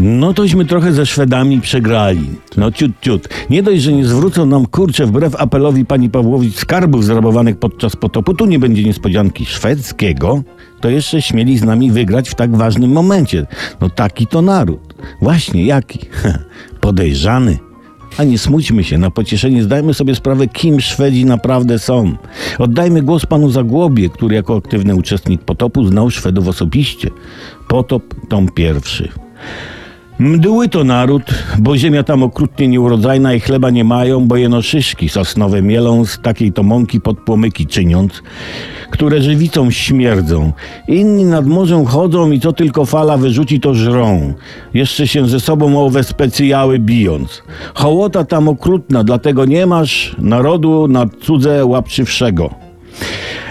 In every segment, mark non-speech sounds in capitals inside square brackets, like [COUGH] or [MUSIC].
No tośmy trochę ze Szwedami przegrali. No ciut, ciut. Nie dość, że nie zwrócą nam kurczę wbrew apelowi pani Pawłowicz skarbów zrabowanych podczas potopu, tu nie będzie niespodzianki szwedzkiego, to jeszcze śmieli z nami wygrać w tak ważnym momencie. No taki to naród. Właśnie jaki? [LAUGHS] Podejrzany. A nie smućmy się, na pocieszenie zdajmy sobie sprawę, kim Szwedzi naprawdę są. Oddajmy głos panu Zagłobie, który jako aktywny uczestnik potopu znał Szwedów osobiście. Potop tom pierwszy. Mdły to naród, bo ziemia tam okrutnie nieurodzajna i chleba nie mają, bo jeno szyszki sosnowe mielą z takiej to mąki pod płomyki czyniąc, które żywicą śmierdzą. Inni nad morzem chodzą i co tylko fala wyrzuci, to żrą. Jeszcze się ze sobą owe specjały bijąc. Hołota tam okrutna, dlatego nie masz narodu na cudze łapczywszego.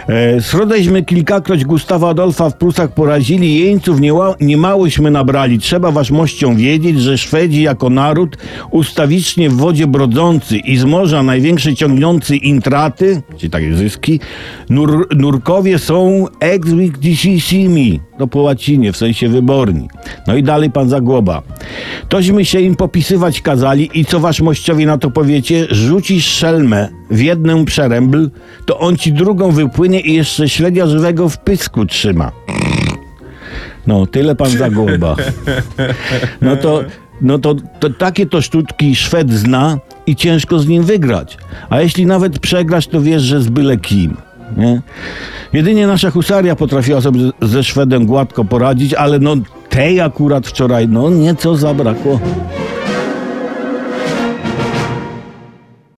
E, Schrodeśmy kilkakroć Gustawa Adolfa w Prusach porazili, jeńców niemałośmy nabrali. Trzeba wasz mością wiedzieć, że Szwedzi jako naród ustawicznie w wodzie brodzący i z morza największy ciągnący intraty, czyli takie zyski, nur, nurkowie są exvictisimi, to po łacinie, w sensie wyborni. No i dalej pan Zagłoba. Tośmy się im popisywać kazali i co wasz mościowi na to powiecie? Rzucisz szelmę w jedną przerębl, to on ci drugą wypłynie i jeszcze śledzia żywego w pysku trzyma. No, tyle pan Zagłoba. No to, no to, to takie to sztuczki Szwed zna i ciężko z nim wygrać. A jeśli nawet przegrasz, to wiesz, że z byle kim. Nie? Jedynie nasza husaria potrafiła sobie ze Szwedem gładko poradzić, ale no tej akurat wczoraj no nieco zabrakło.